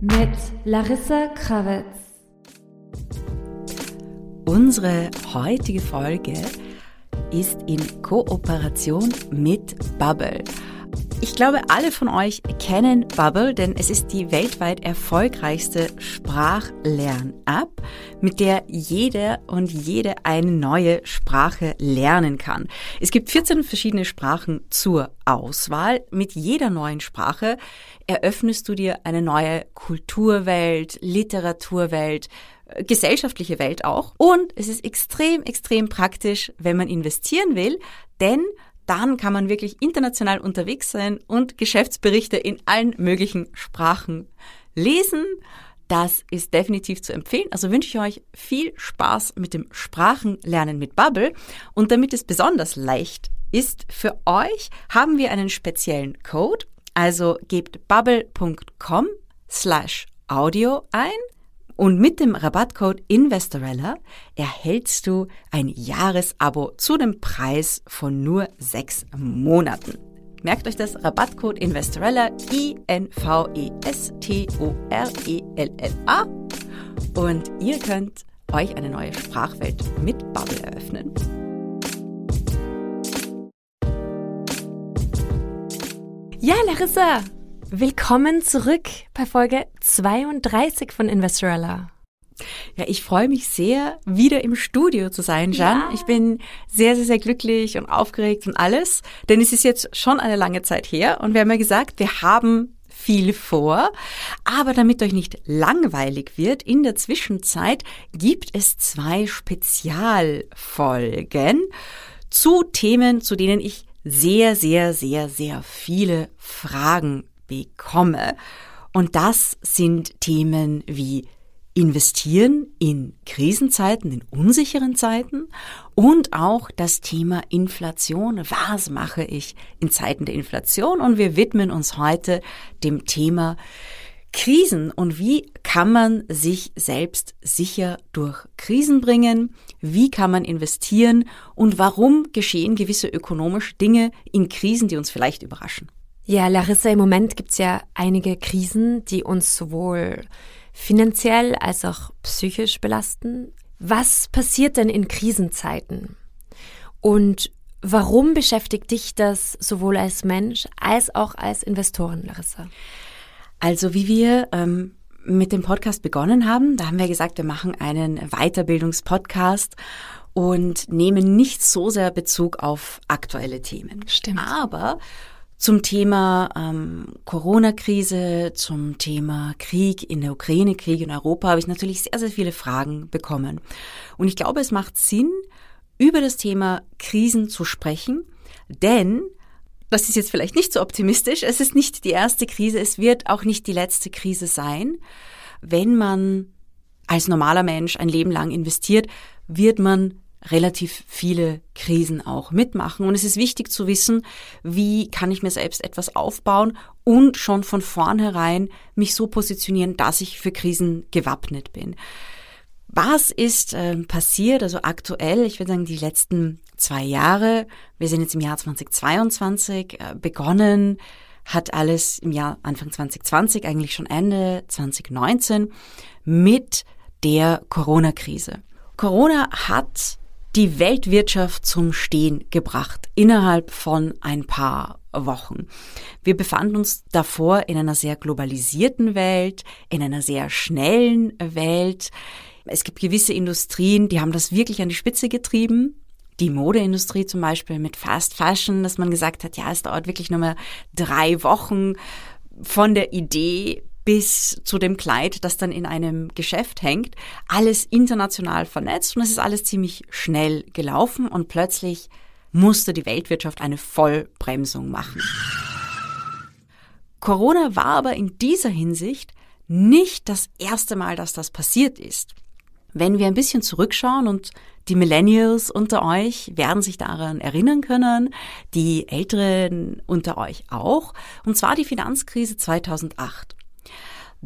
Mit Larissa Krawitz. Unsere heutige Folge ist in Kooperation mit Bubble. Ich glaube, alle von euch kennen Bubble, denn es ist die weltweit erfolgreichste Sprachlern-App, mit der jeder und jede eine neue Sprache lernen kann. Es gibt 14 verschiedene Sprachen zur Auswahl. Mit jeder neuen Sprache eröffnest du dir eine neue Kulturwelt, Literaturwelt, gesellschaftliche Welt auch. Und es ist extrem, extrem praktisch, wenn man investieren will, denn dann kann man wirklich international unterwegs sein und Geschäftsberichte in allen möglichen Sprachen lesen. Das ist definitiv zu empfehlen. Also wünsche ich euch viel Spaß mit dem Sprachenlernen mit Bubble. Und damit es besonders leicht ist für euch, haben wir einen speziellen Code. Also gebt bubble.com slash audio ein und mit dem Rabattcode Investorella erhältst du ein Jahresabo zu dem Preis von nur sechs Monaten. Merkt euch das Rabattcode Investorella I-N-V-E-S-T-O-R-E-L-L-A und ihr könnt euch eine neue Sprachwelt mit Bubble eröffnen. Ja, Larissa, Willkommen zurück bei Folge 32 von Investorella. Ja, ich freue mich sehr, wieder im Studio zu sein, Jan. Ja. Ich bin sehr, sehr, sehr glücklich und aufgeregt und alles, denn es ist jetzt schon eine lange Zeit her und wir haben ja gesagt, wir haben viel vor. Aber damit euch nicht langweilig wird, in der Zwischenzeit gibt es zwei Spezialfolgen zu Themen, zu denen ich sehr, sehr, sehr, sehr viele Fragen bekomme. Und das sind Themen wie investieren in Krisenzeiten, in unsicheren Zeiten und auch das Thema Inflation. Was mache ich in Zeiten der Inflation? Und wir widmen uns heute dem Thema Krisen und wie kann man sich selbst sicher durch Krisen bringen? Wie kann man investieren? Und warum geschehen gewisse ökonomische Dinge in Krisen, die uns vielleicht überraschen? Ja, Larissa, im Moment gibt's ja einige Krisen, die uns sowohl finanziell als auch psychisch belasten. Was passiert denn in Krisenzeiten? Und warum beschäftigt dich das sowohl als Mensch als auch als Investorin, Larissa? Also wie wir ähm, mit dem Podcast begonnen haben, da haben wir gesagt, wir machen einen Weiterbildungspodcast und nehmen nicht so sehr Bezug auf aktuelle Themen. Stimmt. Aber zum Thema ähm, Corona-Krise, zum Thema Krieg in der Ukraine, Krieg in Europa habe ich natürlich sehr, sehr viele Fragen bekommen. Und ich glaube, es macht Sinn, über das Thema Krisen zu sprechen, denn das ist jetzt vielleicht nicht so optimistisch. Es ist nicht die erste Krise, es wird auch nicht die letzte Krise sein. Wenn man als normaler Mensch ein Leben lang investiert, wird man relativ viele Krisen auch mitmachen. Und es ist wichtig zu wissen, wie kann ich mir selbst etwas aufbauen und schon von vornherein mich so positionieren, dass ich für Krisen gewappnet bin. Was ist äh, passiert, also aktuell, ich würde sagen, die letzten zwei Jahre, wir sind jetzt im Jahr 2022 äh, begonnen, hat alles im Jahr Anfang 2020, eigentlich schon Ende 2019, mit der Corona-Krise. Corona hat die Weltwirtschaft zum Stehen gebracht innerhalb von ein paar Wochen. Wir befanden uns davor in einer sehr globalisierten Welt, in einer sehr schnellen Welt. Es gibt gewisse Industrien, die haben das wirklich an die Spitze getrieben. Die Modeindustrie zum Beispiel mit Fast Fashion, dass man gesagt hat, ja, es dauert wirklich nur mehr drei Wochen von der Idee bis zu dem Kleid, das dann in einem Geschäft hängt, alles international vernetzt und es ist alles ziemlich schnell gelaufen und plötzlich musste die Weltwirtschaft eine Vollbremsung machen. Corona war aber in dieser Hinsicht nicht das erste Mal, dass das passiert ist. Wenn wir ein bisschen zurückschauen und die Millennials unter euch werden sich daran erinnern können, die Älteren unter euch auch, und zwar die Finanzkrise 2008.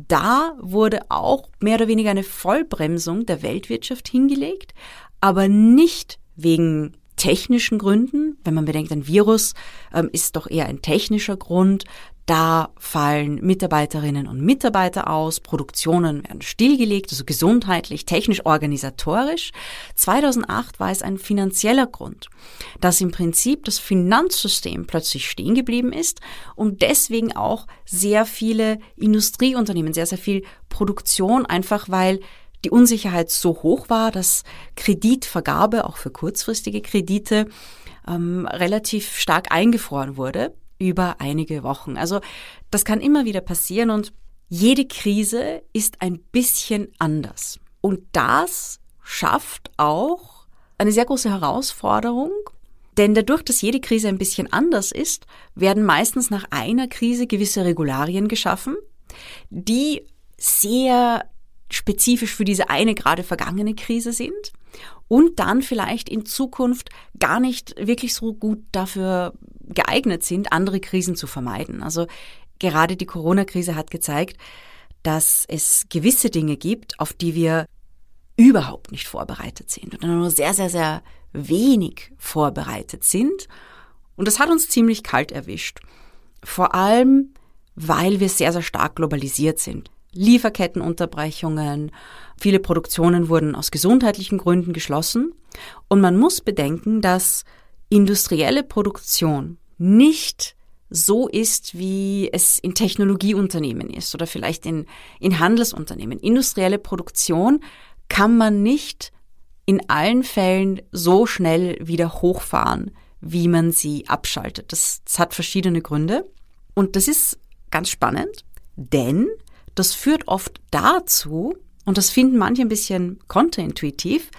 da wurde auch mehr oder weniger eine Vollbremsung der Weltwirtschaft hingelegt, aber nicht wegen technischen Gründen. Wenn man bedenkt, ein Virus ähm, ist doch eher ein technischer Grund. Da fallen Mitarbeiterinnen und Mitarbeiter aus, Produktionen werden stillgelegt, also gesundheitlich, technisch, organisatorisch. 2008 war es ein finanzieller Grund, dass im Prinzip das Finanzsystem plötzlich stehen geblieben ist und deswegen auch sehr viele Industrieunternehmen, sehr, sehr viel Produktion, einfach weil die Unsicherheit so hoch war, dass Kreditvergabe auch für kurzfristige Kredite ähm, relativ stark eingefroren wurde über einige Wochen. Also das kann immer wieder passieren und jede Krise ist ein bisschen anders. Und das schafft auch eine sehr große Herausforderung, denn dadurch, dass jede Krise ein bisschen anders ist, werden meistens nach einer Krise gewisse Regularien geschaffen, die sehr spezifisch für diese eine gerade vergangene Krise sind und dann vielleicht in Zukunft gar nicht wirklich so gut dafür geeignet sind, andere Krisen zu vermeiden. Also gerade die Corona-Krise hat gezeigt, dass es gewisse Dinge gibt, auf die wir überhaupt nicht vorbereitet sind oder nur sehr, sehr, sehr wenig vorbereitet sind. Und das hat uns ziemlich kalt erwischt. Vor allem, weil wir sehr, sehr stark globalisiert sind. Lieferkettenunterbrechungen, viele Produktionen wurden aus gesundheitlichen Gründen geschlossen. Und man muss bedenken, dass industrielle Produktion nicht so ist, wie es in Technologieunternehmen ist oder vielleicht in, in Handelsunternehmen. Industrielle Produktion kann man nicht in allen Fällen so schnell wieder hochfahren, wie man sie abschaltet. Das, das hat verschiedene Gründe. Und das ist ganz spannend, denn das führt oft dazu, und das finden manche ein bisschen kontraintuitiv,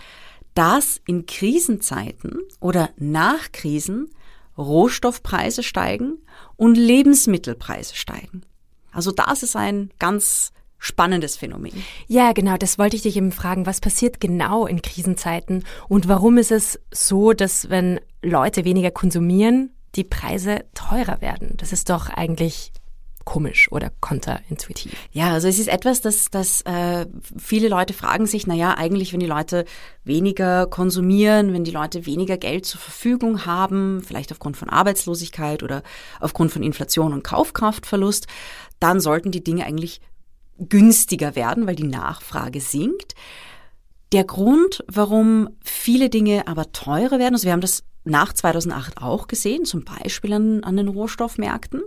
dass in Krisenzeiten oder nach Krisen Rohstoffpreise steigen und Lebensmittelpreise steigen. Also das ist ein ganz spannendes Phänomen. Ja, genau, das wollte ich dich eben fragen. Was passiert genau in Krisenzeiten und warum ist es so, dass wenn Leute weniger konsumieren, die Preise teurer werden? Das ist doch eigentlich komisch oder konterintuitiv. Ja, also es ist etwas, dass, dass äh, viele Leute fragen sich, na ja, eigentlich, wenn die Leute weniger konsumieren, wenn die Leute weniger Geld zur Verfügung haben, vielleicht aufgrund von Arbeitslosigkeit oder aufgrund von Inflation und Kaufkraftverlust, dann sollten die Dinge eigentlich günstiger werden, weil die Nachfrage sinkt. Der Grund, warum viele Dinge aber teurer werden, also wir haben das nach 2008 auch gesehen, zum Beispiel an, an den Rohstoffmärkten,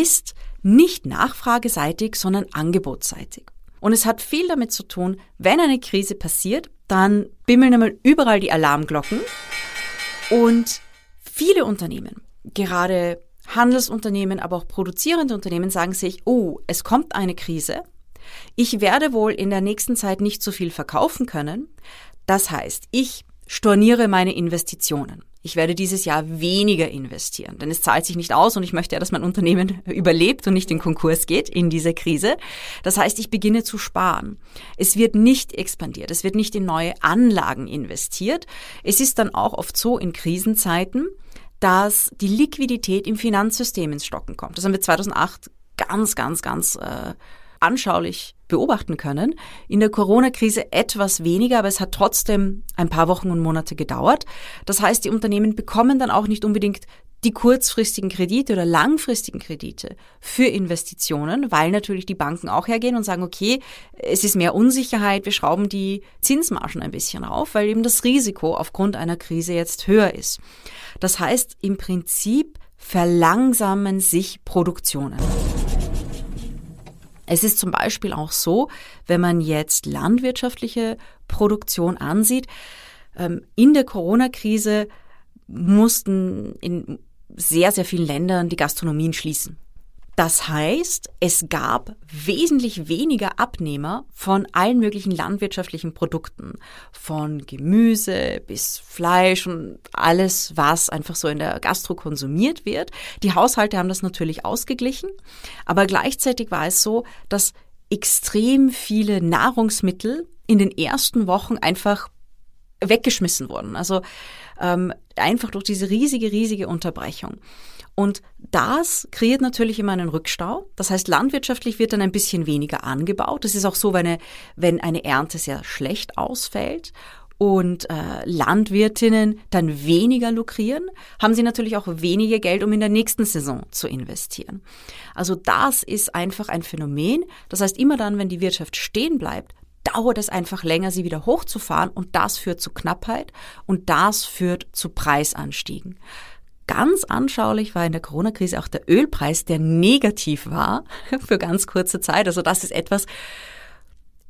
ist nicht nachfrageseitig, sondern angebotsseitig. Und es hat viel damit zu tun, wenn eine Krise passiert, dann bimmeln einmal überall die Alarmglocken und viele Unternehmen, gerade Handelsunternehmen, aber auch produzierende Unternehmen sagen sich, oh, es kommt eine Krise. Ich werde wohl in der nächsten Zeit nicht so viel verkaufen können. Das heißt, ich storniere meine Investitionen ich werde dieses Jahr weniger investieren, denn es zahlt sich nicht aus und ich möchte ja, dass mein Unternehmen überlebt und nicht in Konkurs geht in dieser Krise. Das heißt, ich beginne zu sparen. Es wird nicht expandiert, es wird nicht in neue Anlagen investiert. Es ist dann auch oft so in Krisenzeiten, dass die Liquidität im Finanzsystem ins Stocken kommt. Das haben wir 2008 ganz, ganz, ganz äh, anschaulich beobachten können. In der Corona-Krise etwas weniger, aber es hat trotzdem ein paar Wochen und Monate gedauert. Das heißt, die Unternehmen bekommen dann auch nicht unbedingt die kurzfristigen Kredite oder langfristigen Kredite für Investitionen, weil natürlich die Banken auch hergehen und sagen, okay, es ist mehr Unsicherheit, wir schrauben die Zinsmargen ein bisschen auf, weil eben das Risiko aufgrund einer Krise jetzt höher ist. Das heißt, im Prinzip verlangsamen sich Produktionen. Es ist zum Beispiel auch so, wenn man jetzt landwirtschaftliche Produktion ansieht, ähm, in der Corona-Krise mussten in sehr, sehr vielen Ländern die Gastronomien schließen. Das heißt, es gab wesentlich weniger Abnehmer von allen möglichen landwirtschaftlichen Produkten, von Gemüse bis Fleisch und alles, was einfach so in der Gastro konsumiert wird. Die Haushalte haben das natürlich ausgeglichen, aber gleichzeitig war es so, dass extrem viele Nahrungsmittel in den ersten Wochen einfach weggeschmissen wurden. Also ähm, einfach durch diese riesige, riesige Unterbrechung. Und das kreiert natürlich immer einen Rückstau. Das heißt, landwirtschaftlich wird dann ein bisschen weniger angebaut. Das ist auch so, wenn eine, wenn eine Ernte sehr schlecht ausfällt und äh, Landwirtinnen dann weniger lukrieren, haben sie natürlich auch weniger Geld, um in der nächsten Saison zu investieren. Also das ist einfach ein Phänomen. Das heißt, immer dann, wenn die Wirtschaft stehen bleibt, dauert es einfach länger, sie wieder hochzufahren und das führt zu Knappheit und das führt zu Preisanstiegen. Ganz anschaulich war in der Corona-Krise auch der Ölpreis, der negativ war für ganz kurze Zeit. Also das ist etwas,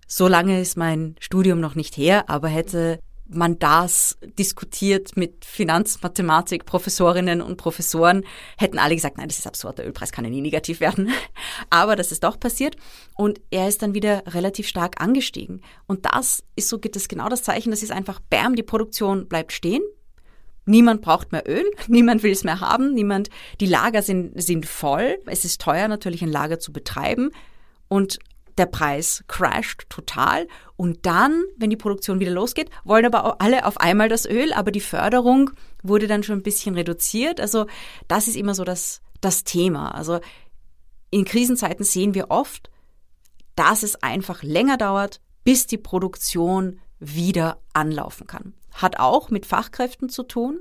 so lange ist mein Studium noch nicht her, aber hätte man das diskutiert mit Finanzmathematik, Professorinnen und Professoren, hätten alle gesagt, nein, das ist absurd, der Ölpreis kann ja nie negativ werden. Aber das ist doch passiert und er ist dann wieder relativ stark angestiegen. Und das ist so, gibt es genau das Zeichen, das ist einfach, bam, die Produktion bleibt stehen. Niemand braucht mehr Öl, niemand will es mehr haben, niemand, die Lager sind, sind voll. Es ist teuer natürlich ein Lager zu betreiben. Und der Preis crasht total und dann, wenn die Produktion wieder losgeht, wollen aber alle auf einmal das Öl, aber die Förderung wurde dann schon ein bisschen reduziert. Also das ist immer so das, das Thema. Also in Krisenzeiten sehen wir oft, dass es einfach länger dauert, bis die Produktion wieder anlaufen kann. Hat auch mit Fachkräften zu tun.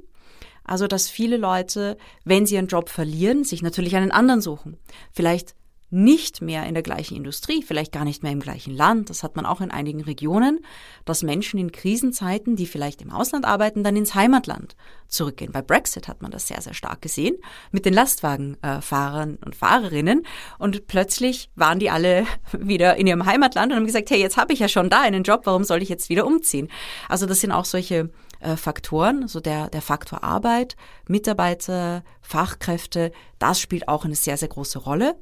Also, dass viele Leute, wenn sie ihren Job verlieren, sich natürlich einen anderen suchen. Vielleicht nicht mehr in der gleichen Industrie, vielleicht gar nicht mehr im gleichen Land. Das hat man auch in einigen Regionen, dass Menschen in Krisenzeiten, die vielleicht im Ausland arbeiten, dann ins Heimatland zurückgehen. Bei Brexit hat man das sehr, sehr stark gesehen mit den Lastwagenfahrern und Fahrerinnen. Und plötzlich waren die alle wieder in ihrem Heimatland und haben gesagt, hey, jetzt habe ich ja schon da einen Job, warum soll ich jetzt wieder umziehen? Also das sind auch solche äh, Faktoren, also der, der Faktor Arbeit, Mitarbeiter, Fachkräfte, das spielt auch eine sehr, sehr große Rolle.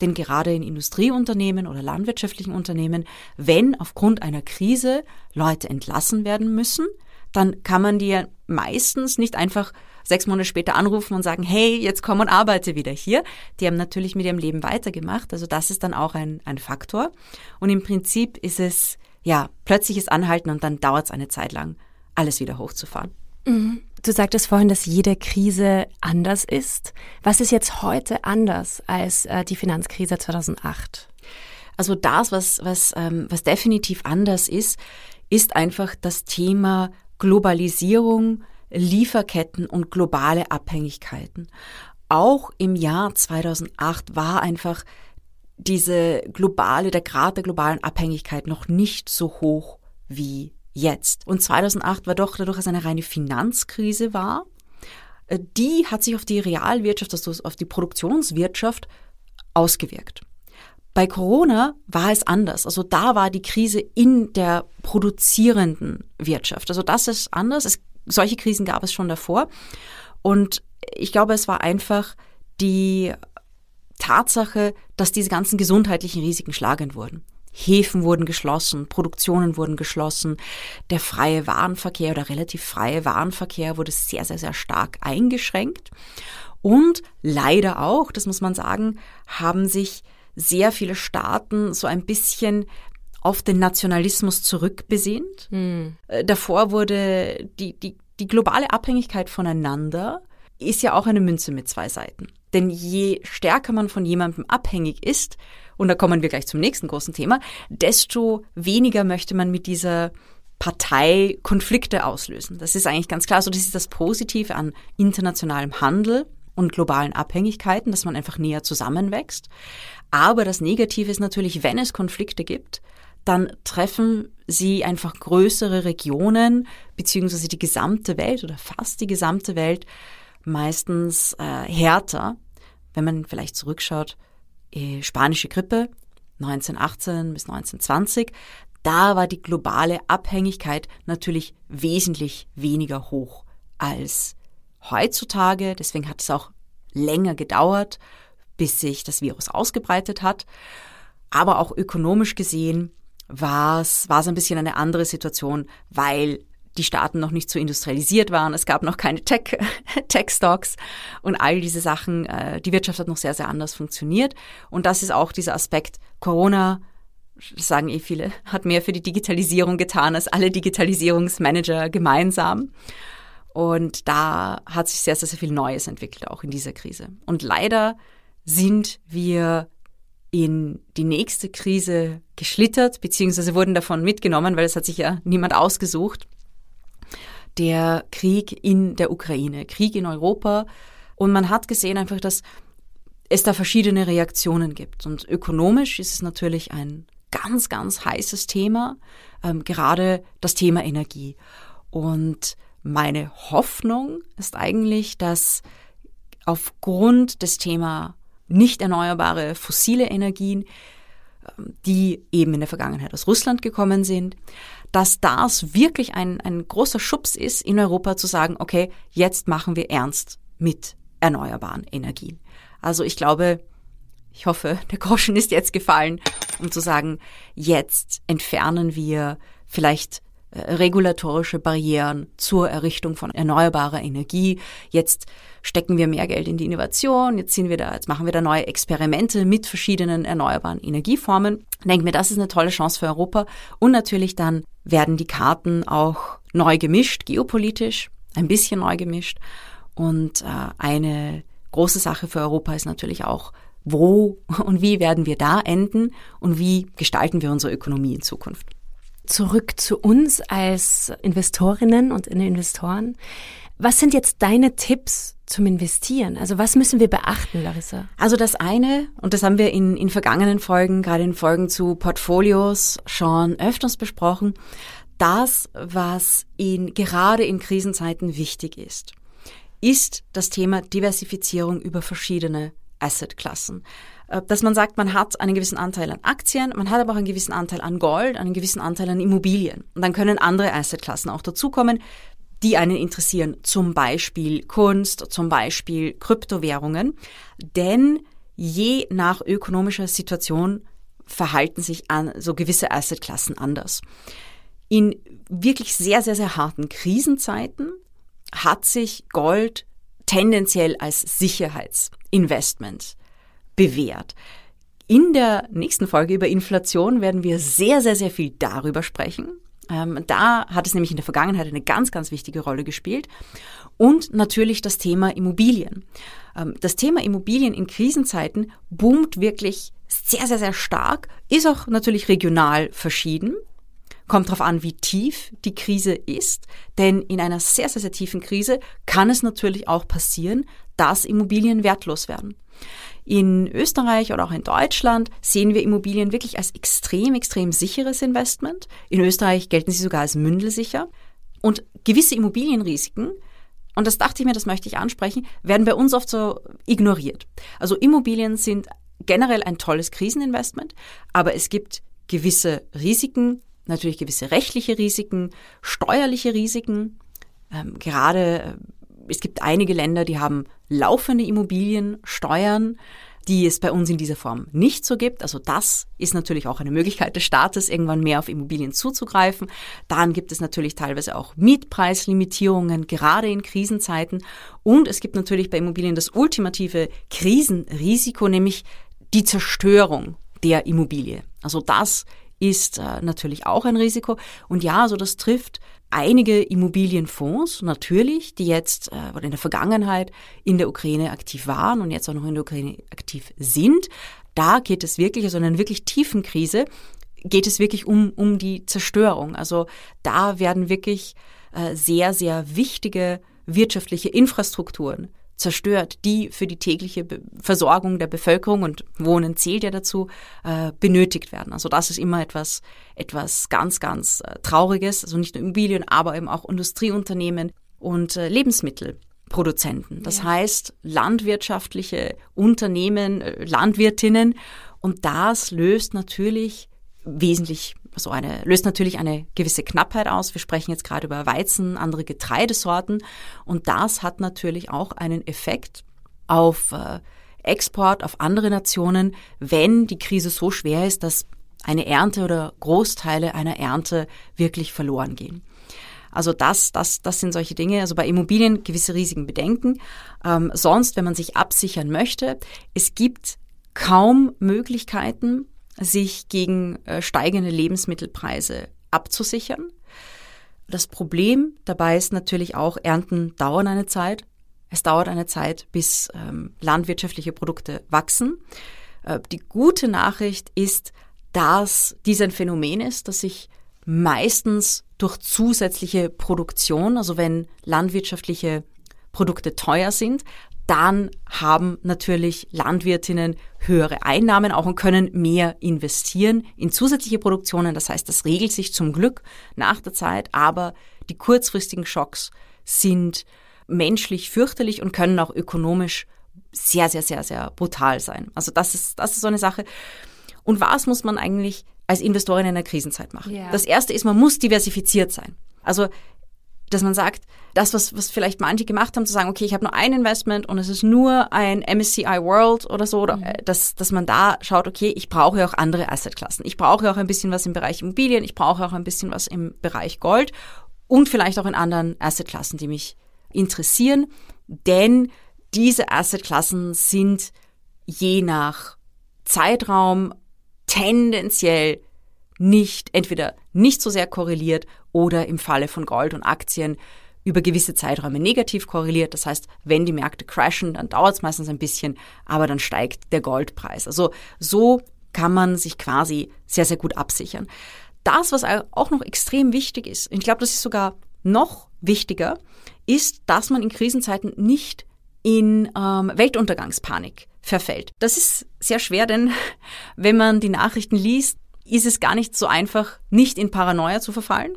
Denn gerade in Industrieunternehmen oder landwirtschaftlichen Unternehmen, wenn aufgrund einer Krise Leute entlassen werden müssen, dann kann man die ja meistens nicht einfach sechs Monate später anrufen und sagen, hey, jetzt komm und arbeite wieder hier. Die haben natürlich mit ihrem Leben weitergemacht. Also das ist dann auch ein, ein Faktor. Und im Prinzip ist es, ja, plötzliches Anhalten und dann dauert es eine Zeit lang, alles wieder hochzufahren. Mhm. Du sagtest vorhin, dass jede Krise anders ist. Was ist jetzt heute anders als äh, die Finanzkrise 2008? Also das, was, was, ähm, was definitiv anders ist, ist einfach das Thema Globalisierung, Lieferketten und globale Abhängigkeiten. Auch im Jahr 2008 war einfach diese globale, der Grad der globalen Abhängigkeit noch nicht so hoch wie jetzt. Und 2008 war doch dadurch, dass eine reine Finanzkrise war, äh, die hat sich auf die Realwirtschaft, also auf die Produktionswirtschaft ausgewirkt. Bei Corona war es anders. Also da war die Krise in der produzierenden Wirtschaft. Also das ist anders. Es, solche Krisen gab es schon davor. Und ich glaube, es war einfach die Tatsache, dass diese ganzen gesundheitlichen Risiken schlagend wurden. Häfen wurden geschlossen, Produktionen wurden geschlossen, der freie Warenverkehr oder relativ freie Warenverkehr wurde sehr, sehr, sehr stark eingeschränkt. Und leider auch, das muss man sagen, haben sich sehr viele Staaten so ein bisschen auf den Nationalismus zurückbesehnt. Hm. Äh, davor wurde die, die, die globale Abhängigkeit voneinander ist ja auch eine Münze mit zwei Seiten. Denn je stärker man von jemandem abhängig ist, und da kommen wir gleich zum nächsten großen Thema, desto weniger möchte man mit dieser Partei Konflikte auslösen. Das ist eigentlich ganz klar. So, das ist das Positive an internationalem Handel und globalen Abhängigkeiten, dass man einfach näher zusammenwächst. Aber das Negative ist natürlich, wenn es Konflikte gibt, dann treffen sie einfach größere Regionen beziehungsweise die gesamte Welt oder fast die gesamte Welt meistens äh, härter, wenn man vielleicht zurückschaut, äh, spanische Grippe 1918 bis 1920, da war die globale Abhängigkeit natürlich wesentlich weniger hoch als heutzutage. Deswegen hat es auch länger gedauert, bis sich das Virus ausgebreitet hat. Aber auch ökonomisch gesehen war es, war es ein bisschen eine andere Situation, weil die Staaten noch nicht so industrialisiert waren, es gab noch keine Tech, Tech-Stocks und all diese Sachen. Äh, die Wirtschaft hat noch sehr, sehr anders funktioniert. Und das ist auch dieser Aspekt Corona, das sagen eh viele, hat mehr für die Digitalisierung getan als alle Digitalisierungsmanager gemeinsam. Und da hat sich sehr, sehr, sehr viel Neues entwickelt, auch in dieser Krise. Und leider sind wir in die nächste Krise geschlittert, beziehungsweise wurden davon mitgenommen, weil es hat sich ja niemand ausgesucht. Der Krieg in der Ukraine, Krieg in Europa. Und man hat gesehen einfach, dass es da verschiedene Reaktionen gibt. Und ökonomisch ist es natürlich ein ganz, ganz heißes Thema, ähm, gerade das Thema Energie. Und meine Hoffnung ist eigentlich, dass aufgrund des Thema nicht erneuerbare fossile Energien, ähm, die eben in der Vergangenheit aus Russland gekommen sind, dass das wirklich ein, ein großer Schubs ist, in Europa zu sagen, okay, jetzt machen wir ernst mit erneuerbaren Energien. Also ich glaube, ich hoffe, der Groschen ist jetzt gefallen, um zu sagen, jetzt entfernen wir vielleicht äh, regulatorische Barrieren zur Errichtung von erneuerbarer Energie. Jetzt stecken wir mehr Geld in die Innovation. Jetzt sind wir da, jetzt machen wir da neue Experimente mit verschiedenen erneuerbaren Energieformen. Denke mir, das ist eine tolle Chance für Europa. Und natürlich dann werden die Karten auch neu gemischt, geopolitisch, ein bisschen neu gemischt. Und äh, eine große Sache für Europa ist natürlich auch, wo und wie werden wir da enden und wie gestalten wir unsere Ökonomie in Zukunft. Zurück zu uns als Investorinnen und Investoren. Was sind jetzt deine Tipps zum Investieren? Also was müssen wir beachten, Larissa? Also das eine, und das haben wir in, in vergangenen Folgen, gerade in Folgen zu Portfolios schon öfters besprochen, das, was in, gerade in Krisenzeiten wichtig ist, ist das Thema Diversifizierung über verschiedene Assetklassen. Äh, dass man sagt, man hat einen gewissen Anteil an Aktien, man hat aber auch einen gewissen Anteil an Gold, einen gewissen Anteil an Immobilien. Und dann können andere Assetklassen auch dazukommen, die einen interessieren, zum Beispiel Kunst, zum Beispiel Kryptowährungen. Denn je nach ökonomischer Situation verhalten sich an so gewisse Assetklassen anders. In wirklich sehr, sehr, sehr harten Krisenzeiten hat sich Gold tendenziell als Sicherheitsinvestment bewährt. In der nächsten Folge über Inflation werden wir sehr, sehr, sehr viel darüber sprechen. Ähm, da hat es nämlich in der Vergangenheit eine ganz, ganz wichtige Rolle gespielt. Und natürlich das Thema Immobilien. Ähm, das Thema Immobilien in Krisenzeiten boomt wirklich sehr, sehr, sehr stark, ist auch natürlich regional verschieden. Kommt darauf an, wie tief die Krise ist. Denn in einer sehr, sehr, sehr tiefen Krise kann es natürlich auch passieren, dass Immobilien wertlos werden. In Österreich oder auch in Deutschland sehen wir Immobilien wirklich als extrem, extrem sicheres Investment. In Österreich gelten sie sogar als mündelsicher. Und gewisse Immobilienrisiken, und das dachte ich mir, das möchte ich ansprechen, werden bei uns oft so ignoriert. Also Immobilien sind generell ein tolles Kriseninvestment, aber es gibt gewisse Risiken, natürlich gewisse rechtliche Risiken, steuerliche Risiken. Ähm, gerade äh, es gibt einige Länder, die haben laufende Immobiliensteuern, die es bei uns in dieser Form nicht so gibt. Also das ist natürlich auch eine Möglichkeit des Staates, irgendwann mehr auf Immobilien zuzugreifen. Dann gibt es natürlich teilweise auch Mietpreislimitierungen, gerade in Krisenzeiten. Und es gibt natürlich bei Immobilien das ultimative Krisenrisiko, nämlich die Zerstörung der Immobilie. Also das ist äh, natürlich auch ein Risiko. Und ja, also das trifft einige Immobilienfonds natürlich, die jetzt äh, oder in der Vergangenheit in der Ukraine aktiv waren und jetzt auch noch in der Ukraine aktiv sind. Da geht es wirklich, also in einer wirklich tiefen Krise, geht es wirklich um, um die Zerstörung. Also da werden wirklich äh, sehr, sehr wichtige wirtschaftliche Infrastrukturen zerstört, die für die tägliche Versorgung der Bevölkerung und Wohnen zählt ja dazu, äh, benötigt werden. Also das ist immer etwas, etwas ganz, ganz äh, Trauriges. Also nicht nur Immobilien, aber eben auch Industrieunternehmen und äh, Lebensmittelproduzenten. Das ja. heißt, landwirtschaftliche Unternehmen, äh, Landwirtinnen. Und das löst natürlich wesentlich so eine, löst natürlich eine gewisse Knappheit aus. Wir sprechen jetzt gerade über Weizen, andere Getreidesorten. Und das hat natürlich auch einen Effekt auf äh, Export, auf andere Nationen, wenn die Krise so schwer ist, dass eine Ernte oder Großteile einer Ernte wirklich verloren gehen. Also das, das, das sind solche Dinge. Also bei Immobilien gewisse Risiken bedenken. Ähm, sonst, wenn man sich absichern möchte, es gibt kaum Möglichkeiten, sich gegen äh, steigende Lebensmittelpreise abzusichern. Das Problem dabei ist natürlich auch, Ernten dauern eine Zeit. Es dauert eine Zeit, bis ähm, landwirtschaftliche Produkte wachsen. Äh, die gute Nachricht ist, dass dies ein Phänomen ist, das sich meistens durch zusätzliche Produktion, also wenn landwirtschaftliche Produkte teuer sind, dann haben natürlich Landwirtinnen höhere Einnahmen auch und können mehr investieren in zusätzliche Produktionen. Das heißt, das regelt sich zum Glück nach der Zeit, aber die kurzfristigen Schocks sind menschlich fürchterlich und können auch ökonomisch sehr, sehr, sehr, sehr brutal sein. Also das ist, das ist so eine Sache. Und was muss man eigentlich als Investorin in einer Krisenzeit machen? Yeah. Das erste ist, man muss diversifiziert sein. Also dass man sagt, das, was, was vielleicht manche gemacht haben, zu sagen, okay, ich habe nur ein Investment und es ist nur ein MSCI World oder so, mhm. dass, dass man da schaut, okay, ich brauche auch andere Assetklassen. Ich brauche auch ein bisschen was im Bereich Immobilien, ich brauche auch ein bisschen was im Bereich Gold und vielleicht auch in anderen Assetklassen, die mich interessieren, denn diese Assetklassen sind je nach Zeitraum tendenziell nicht, entweder nicht so sehr korreliert oder im Falle von Gold und Aktien über gewisse Zeiträume negativ korreliert. Das heißt, wenn die Märkte crashen, dann dauert es meistens ein bisschen, aber dann steigt der Goldpreis. Also so kann man sich quasi sehr, sehr gut absichern. Das, was auch noch extrem wichtig ist, ich glaube, das ist sogar noch wichtiger, ist, dass man in Krisenzeiten nicht in ähm, Weltuntergangspanik verfällt. Das ist sehr schwer, denn wenn man die Nachrichten liest, ist es gar nicht so einfach, nicht in Paranoia zu verfallen.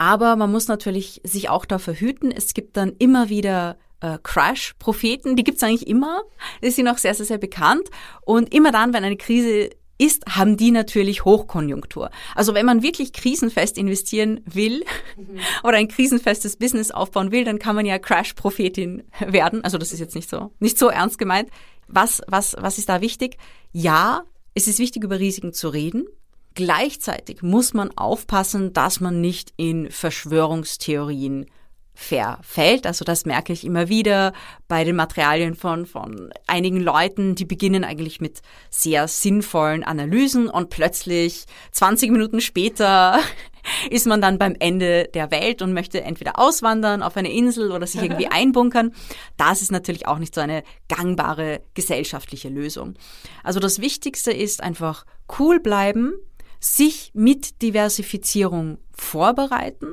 Aber man muss natürlich sich auch dafür hüten. Es gibt dann immer wieder äh, Crash-Propheten, die gibt's eigentlich immer. Die sind auch sehr, sehr, sehr bekannt. Und immer dann, wenn eine Krise ist, haben die natürlich Hochkonjunktur. Also wenn man wirklich krisenfest investieren will mhm. oder ein krisenfestes Business aufbauen will, dann kann man ja Crash-Prophetin werden. Also das ist jetzt nicht so, nicht so ernst gemeint. Was, was, was ist da wichtig? Ja, es ist wichtig, über Risiken zu reden. Gleichzeitig muss man aufpassen, dass man nicht in Verschwörungstheorien verfällt. Also das merke ich immer wieder bei den Materialien von, von einigen Leuten, die beginnen eigentlich mit sehr sinnvollen Analysen und plötzlich 20 Minuten später ist man dann beim Ende der Welt und möchte entweder auswandern auf eine Insel oder sich irgendwie einbunkern. Das ist natürlich auch nicht so eine gangbare gesellschaftliche Lösung. Also das Wichtigste ist einfach cool bleiben, sich mit Diversifizierung vorbereiten.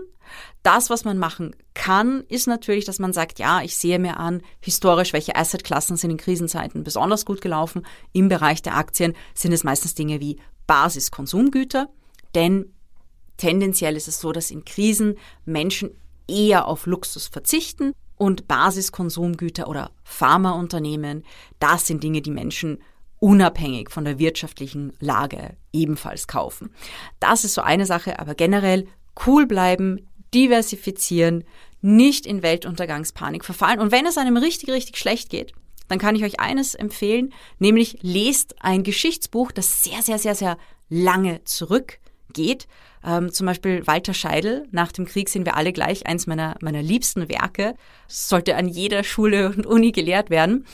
Das, was man machen kann, ist natürlich, dass man sagt, ja, ich sehe mir an, historisch, welche Assetklassen sind in Krisenzeiten besonders gut gelaufen. Im Bereich der Aktien sind es meistens Dinge wie Basiskonsumgüter, denn tendenziell ist es so, dass in Krisen Menschen eher auf Luxus verzichten und Basiskonsumgüter oder Pharmaunternehmen, das sind Dinge, die Menschen unabhängig von der wirtschaftlichen Lage ebenfalls kaufen. Das ist so eine Sache, aber generell cool bleiben, diversifizieren, nicht in Weltuntergangspanik verfallen. Und wenn es einem richtig, richtig schlecht geht, dann kann ich euch eines empfehlen, nämlich lest ein Geschichtsbuch, das sehr, sehr, sehr, sehr lange zurückgeht. Ähm, zum Beispiel Walter Scheidel, nach dem Krieg sind wir alle gleich, eins meiner, meiner liebsten Werke. Sollte an jeder Schule und Uni gelehrt werden.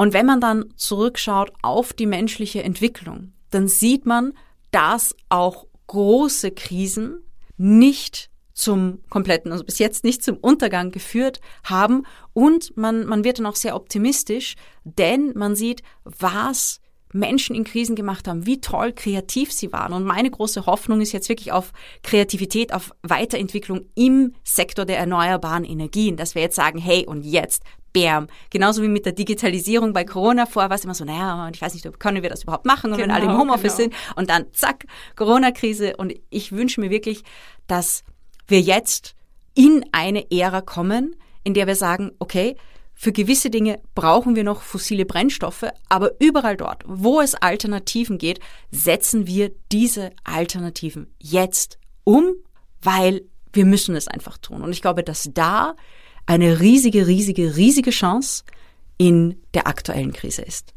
Und wenn man dann zurückschaut auf die menschliche Entwicklung, dann sieht man, dass auch große Krisen nicht zum kompletten, also bis jetzt nicht zum Untergang geführt haben. Und man, man wird dann auch sehr optimistisch, denn man sieht, was Menschen in Krisen gemacht haben, wie toll kreativ sie waren. Und meine große Hoffnung ist jetzt wirklich auf Kreativität, auf Weiterentwicklung im Sektor der erneuerbaren Energien, dass wir jetzt sagen, hey, und jetzt bam. Genauso wie mit der Digitalisierung bei Corona. Vorher war es immer so, naja, ich weiß nicht, können wir das überhaupt machen? Und genau, wenn alle im genau, Homeoffice genau. sind und dann zack, Corona-Krise. Und ich wünsche mir wirklich, dass wir jetzt in eine Ära kommen, in der wir sagen, okay, für gewisse Dinge brauchen wir noch fossile Brennstoffe, aber überall dort, wo es Alternativen geht, setzen wir diese Alternativen jetzt um, weil wir müssen es einfach tun. Und ich glaube, dass da eine riesige, riesige, riesige Chance in der aktuellen Krise ist.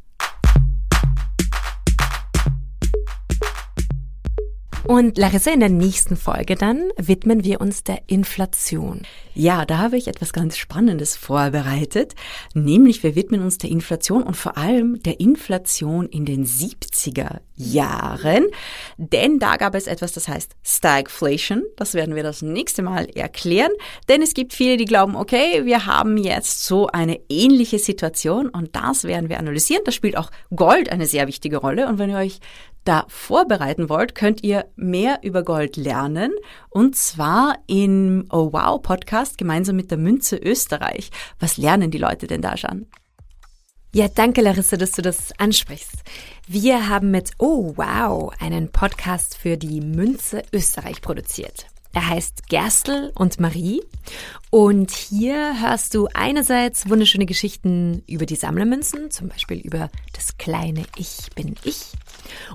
Und Larissa, in der nächsten Folge dann widmen wir uns der Inflation. Ja, da habe ich etwas ganz Spannendes vorbereitet, nämlich wir widmen uns der Inflation und vor allem der Inflation in den 70er Jahren, denn da gab es etwas, das heißt Stagflation. Das werden wir das nächste Mal erklären, denn es gibt viele, die glauben, okay, wir haben jetzt so eine ähnliche Situation und das werden wir analysieren. Da spielt auch Gold eine sehr wichtige Rolle und wenn ihr euch da vorbereiten wollt, könnt ihr mehr über Gold lernen und zwar im Oh Wow Podcast gemeinsam mit der Münze Österreich. Was lernen die Leute denn da schon? Ja, danke Larissa, dass du das ansprichst. Wir haben mit Oh Wow einen Podcast für die Münze Österreich produziert. Er heißt Gerstl und Marie. Und hier hörst du einerseits wunderschöne Geschichten über die Sammlermünzen, zum Beispiel über das kleine Ich bin ich.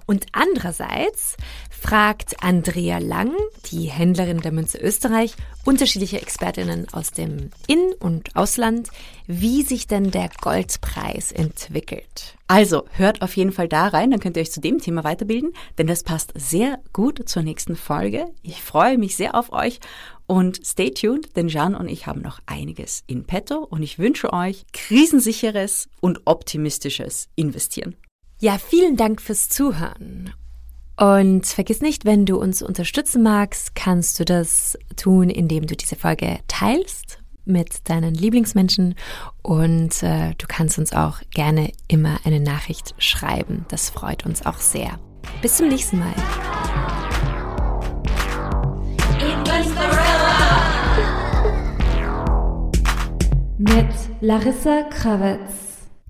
Und andererseits fragt Andrea Lang, die Händlerin der Münze Österreich, unterschiedliche Expertinnen aus dem In- und Ausland, wie sich denn der Goldpreis entwickelt. Also hört auf jeden Fall da rein, dann könnt ihr euch zu dem Thema weiterbilden, denn das passt sehr gut zur nächsten Folge. Ich freue mich sehr auf euch und stay tuned, denn Jean und ich haben noch einiges in petto und ich wünsche euch krisensicheres und optimistisches Investieren. Ja, vielen Dank fürs Zuhören. Und vergiss nicht, wenn du uns unterstützen magst, kannst du das tun, indem du diese Folge teilst mit deinen Lieblingsmenschen und äh, du kannst uns auch gerne immer eine Nachricht schreiben. Das freut uns auch sehr. Bis zum nächsten Mal. Mit Larissa Krawitz.